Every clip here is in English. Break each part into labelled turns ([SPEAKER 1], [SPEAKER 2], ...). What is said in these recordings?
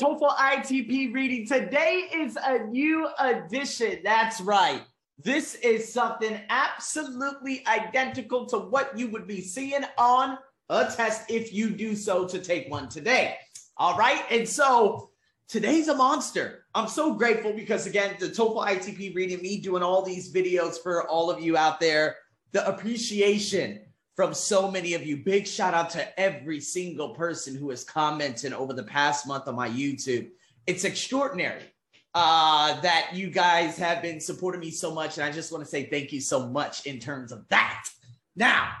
[SPEAKER 1] TOEFL ITP reading. Today is a new edition. That's right. This is something absolutely identical to what you would be seeing on a test if you do so to take one today. All right. And so today's a monster. I'm so grateful because, again, the TOEFL ITP reading, me doing all these videos for all of you out there, the appreciation from so many of you. Big shout out to every single person who has commented over the past month on my YouTube. It's extraordinary uh, that you guys have been supporting me so much. And I just want to say thank you so much in terms of that. Now,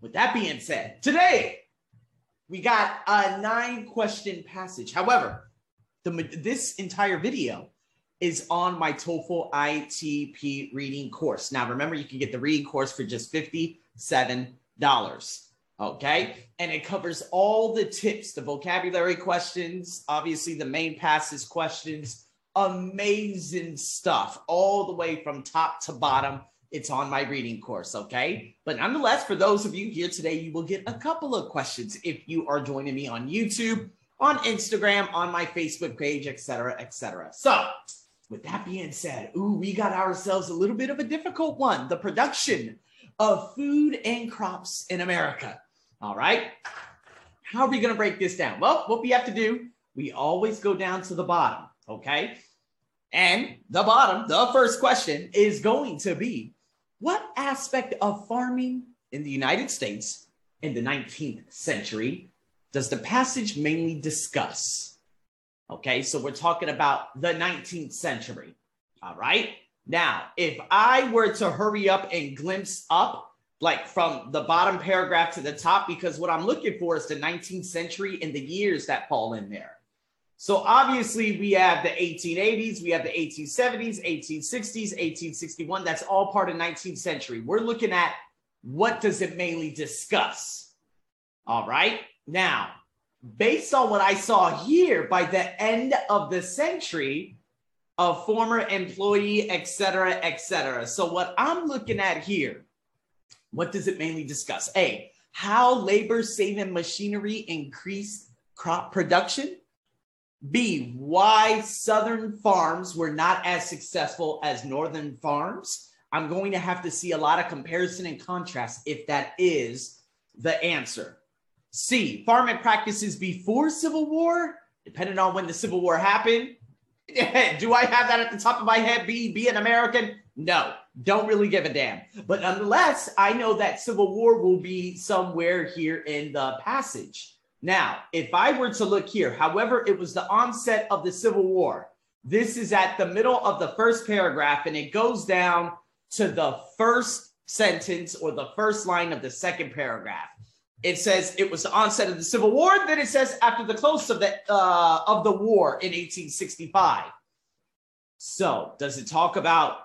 [SPEAKER 1] with that being said, today we got a nine question passage. However, the, this entire video is on my TOEFL ITP reading course. Now, remember, you can get the reading course for just 57 dollars. Okay. And it covers all the tips, the vocabulary questions, obviously the main passes questions, amazing stuff, all the way from top to bottom. It's on my reading course. Okay. But nonetheless, for those of you here today, you will get a couple of questions if you are joining me on YouTube, on Instagram, on my Facebook page, etc., etc. So, with that being said, ooh, we got ourselves a little bit of a difficult one. The production of food and crops in America. All right. How are we going to break this down? Well, what we have to do, we always go down to the bottom. Okay. And the bottom, the first question is going to be what aspect of farming in the United States in the 19th century does the passage mainly discuss? Okay, so we're talking about the 19th century. All right. Now, if I were to hurry up and glimpse up, like from the bottom paragraph to the top, because what I'm looking for is the 19th century and the years that fall in there. So obviously, we have the 1880s, we have the 1870s, 1860s, 1861. That's all part of 19th century. We're looking at what does it mainly discuss? All right. Now, based on what I saw here, by the end of the century, a former employee, etc., etc. So what I'm looking at here, what does it mainly discuss? A, how labor-saving machinery increased crop production. B, why southern farms were not as successful as northern farms. I'm going to have to see a lot of comparison and contrast if that is the answer. C, farming practices before Civil War, depending on when the Civil War happened, Do I have that at the top of my head? Be be an American? No, don't really give a damn. But nonetheless, I know that Civil War will be somewhere here in the passage. Now, if I were to look here, however, it was the onset of the Civil War. This is at the middle of the first paragraph, and it goes down to the first sentence or the first line of the second paragraph it says it was the onset of the Civil War. Then it says after the close of the uh, of the war in 1865. So, does it talk about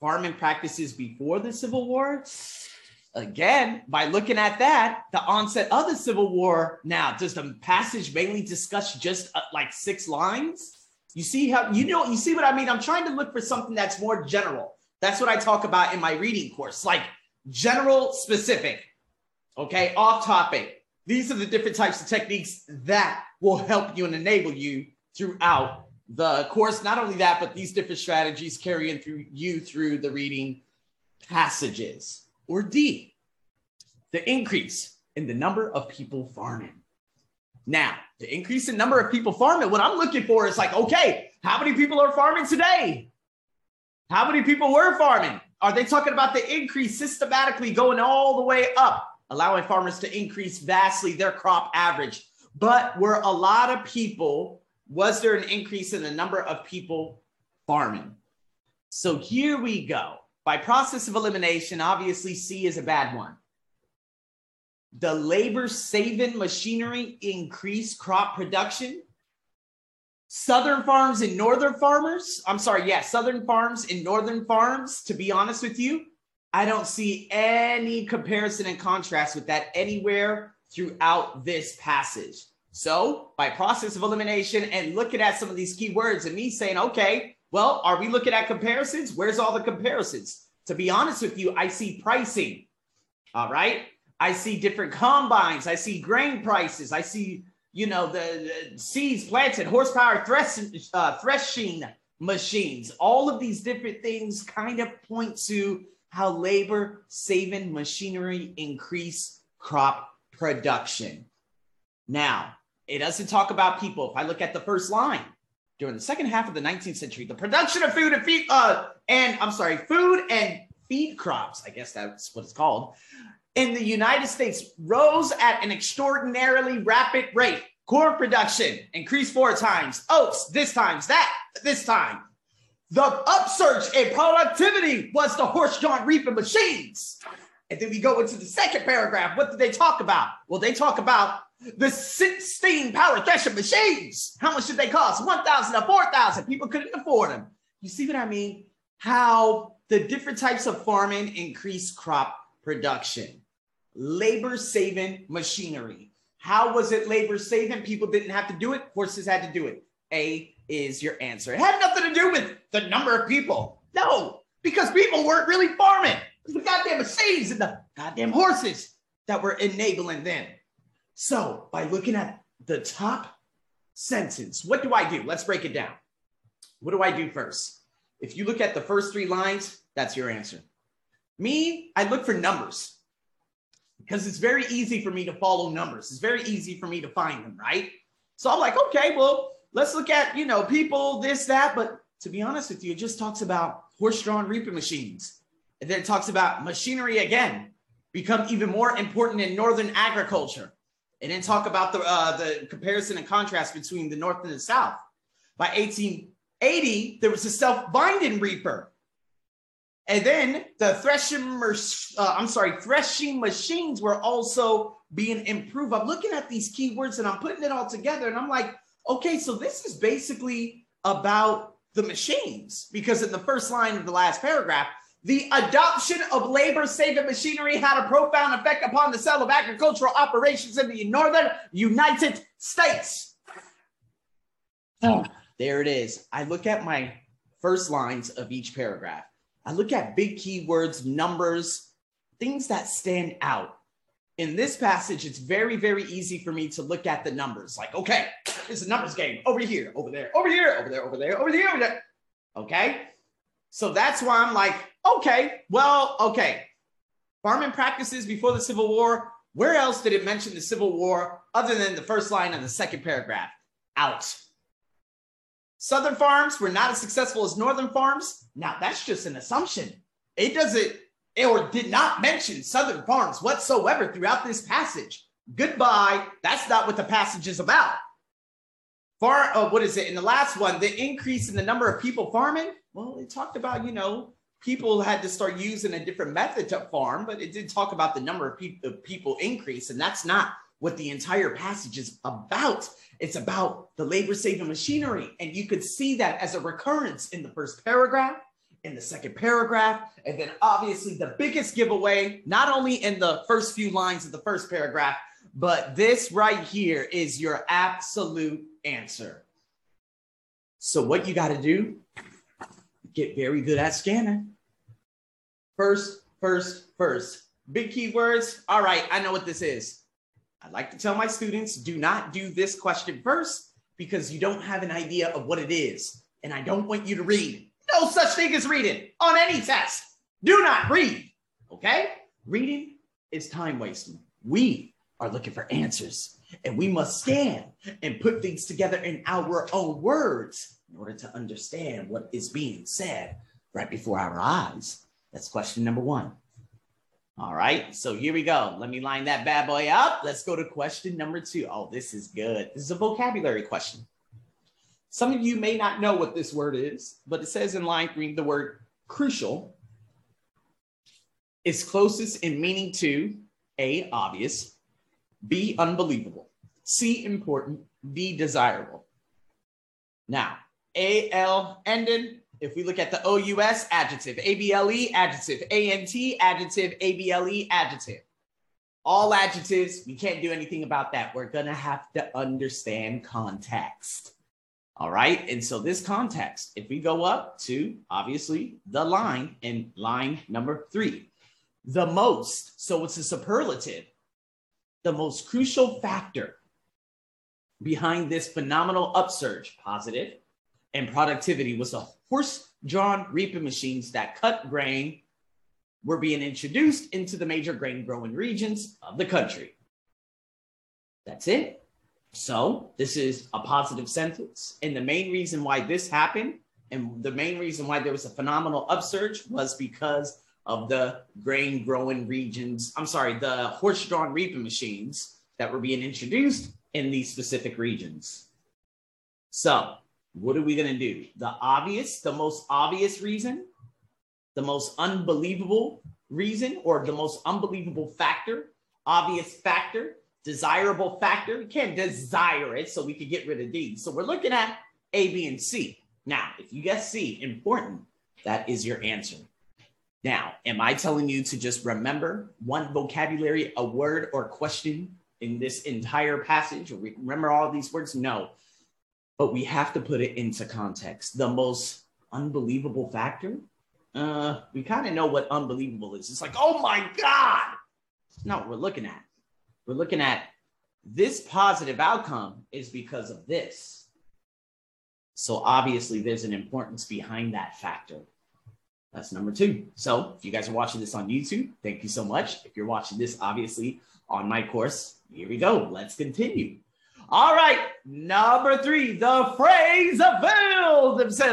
[SPEAKER 1] farming practices before the Civil War? Again, by looking at that, the onset of the Civil War. Now, does the passage mainly discuss just uh, like six lines? You see how you know you see what I mean? I'm trying to look for something that's more general. That's what I talk about in my reading course, like general, specific Okay, off topic. These are the different types of techniques that will help you and enable you throughout the course. Not only that, but these different strategies carrying through you through the reading passages. Or D, the increase in the number of people farming. Now, the increase in number of people farming, what I'm looking for is like, okay, how many people are farming today? How many people were farming? Are they talking about the increase systematically going all the way up? Allowing farmers to increase vastly their crop average. But were a lot of people, was there an increase in the number of people farming? So here we go. By process of elimination, obviously C is a bad one. The labor saving machinery increased crop production. Southern farms and northern farmers, I'm sorry, yeah, southern farms and northern farms, to be honest with you, I don't see any comparison and contrast with that anywhere throughout this passage. So, by process of elimination and looking at some of these key words and me saying, okay, well, are we looking at comparisons? Where's all the comparisons? To be honest with you, I see pricing. All right. I see different combines. I see grain prices. I see you know, the, the seeds planted, horsepower uh, threshing machines. All of these different things kind of point to how labor saving machinery increase crop production. Now, it doesn't talk about people. If I look at the first line, during the second half of the 19th century, the production of food and feed, uh, and I'm sorry, food and feed crops, I guess that's what it's called, in the United States rose at an extraordinarily rapid rate. Corn production increased four times, oats this times, that this time. The upsurge in productivity was the horse-drawn reaping machines. And then we go into the second paragraph. What did they talk about? Well, they talk about the 16 power threshing machines. How much did they cost? 1,000 or 4,000. People couldn't afford them. You see what I mean? How the different types of farming increase crop production. Labor saving machinery. How was it labor saving? People didn't have to do it, horses had to do it. A is your answer. It had nothing to do with the number of people. No, because people weren't really farming. The goddamn machines and the goddamn horses that were enabling them. So, by looking at the top sentence, what do I do? Let's break it down. What do I do first? If you look at the first three lines, that's your answer. Me, I look for numbers because it's very easy for me to follow numbers. It's very easy for me to find them, right? So I'm like, okay, well, let's look at, you know, people, this, that. But to be honest with you, it just talks about horse drawn reaping machines. And then it talks about machinery again, become even more important in northern agriculture. And didn't talk about the, uh, the comparison and contrast between the North and the South. By 1880, there was a self-binding reaper. And then the threshing, uh, I'm sorry, threshing machines were also being improved. I'm looking at these keywords and I'm putting it all together and I'm like, okay, so this is basically about the machines because in the first line of the last paragraph, the adoption of labor saving machinery had a profound effect upon the sale of agricultural operations in the northern United States. Oh, there it is. I look at my first lines of each paragraph. I look at big keywords, numbers, things that stand out. In this passage, it's very, very easy for me to look at the numbers. Like, okay, it's a numbers game over here, over there, over here, over there, over there, over there, over there. Okay. So that's why I'm like, okay, well, okay. Farming practices before the Civil War. Where else did it mention the Civil War other than the first line of the second paragraph? Out. Southern farms were not as successful as northern farms. Now, that's just an assumption. It doesn't, or did not mention southern farms whatsoever throughout this passage. Goodbye. That's not what the passage is about. Far, uh, what is it? In the last one, the increase in the number of people farming well, it talked about, you know, people had to start using a different method to farm, but it did talk about the number of, pe- people increase. And that's not what the entire passage is about. It's about the labor saving machinery. And you could see that as a recurrence in the first paragraph, in the second paragraph, and then obviously the biggest giveaway, not only in the first few lines of the first paragraph, but this right here is your absolute answer. So, what you got to do get very good at scanning. First, first, first. Big keywords. All right, I know what this is. I like to tell my students do not do this question first because you don't have an idea of what it is. And I don't want you to read. No such thing as reading on any test. Do not read. Okay? Reading is time wasting. We are looking for answers and we must scan and put things together in our own words in order to understand what is being said right before our eyes. That's question number one. All right, so here we go. Let me line that bad boy up. Let's go to question number two. Oh, this is good. This is a vocabulary question. Some of you may not know what this word is, but it says in line three the word crucial is closest in meaning to A, obvious, B, unbelievable, C, important, D, desirable. Now, AL ending. If we look at the OUS, adjective, ABLE, adjective, ANT, adjective, ABLE, adjective. All adjectives, we can't do anything about that. We're going to have to understand context. All right. And so this context, if we go up to obviously the line in line number three, the most, so it's a superlative, the most crucial factor behind this phenomenal upsurge, positive, and productivity was the horse drawn reaping machines that cut grain were being introduced into the major grain growing regions of the country. That's it. So, this is a positive sentence. And the main reason why this happened and the main reason why there was a phenomenal upsurge was because of the grain growing regions. I'm sorry, the horse drawn reaping machines that were being introduced in these specific regions. So, what are we going to do? The obvious, the most obvious reason, the most unbelievable reason, or the most unbelievable factor, obvious factor, desirable factor. We can't desire it, so we can get rid of D. So, we're looking at A, B, and C. Now, if you guess C, important, that is your answer. Now, am I telling you to just remember one vocabulary, a word, or question in this entire passage? Remember all these words? No. But we have to put it into context. The most unbelievable factor? Uh, we kind of know what unbelievable is. It's like, oh my God. It's not what we're looking at. We're looking at this positive outcome is because of this. So obviously, there's an importance behind that factor. That's number two. So if you guys are watching this on YouTube, thank you so much. If you're watching this, obviously, on my course, here we go. Let's continue. All right, number three, the phrase availed themselves.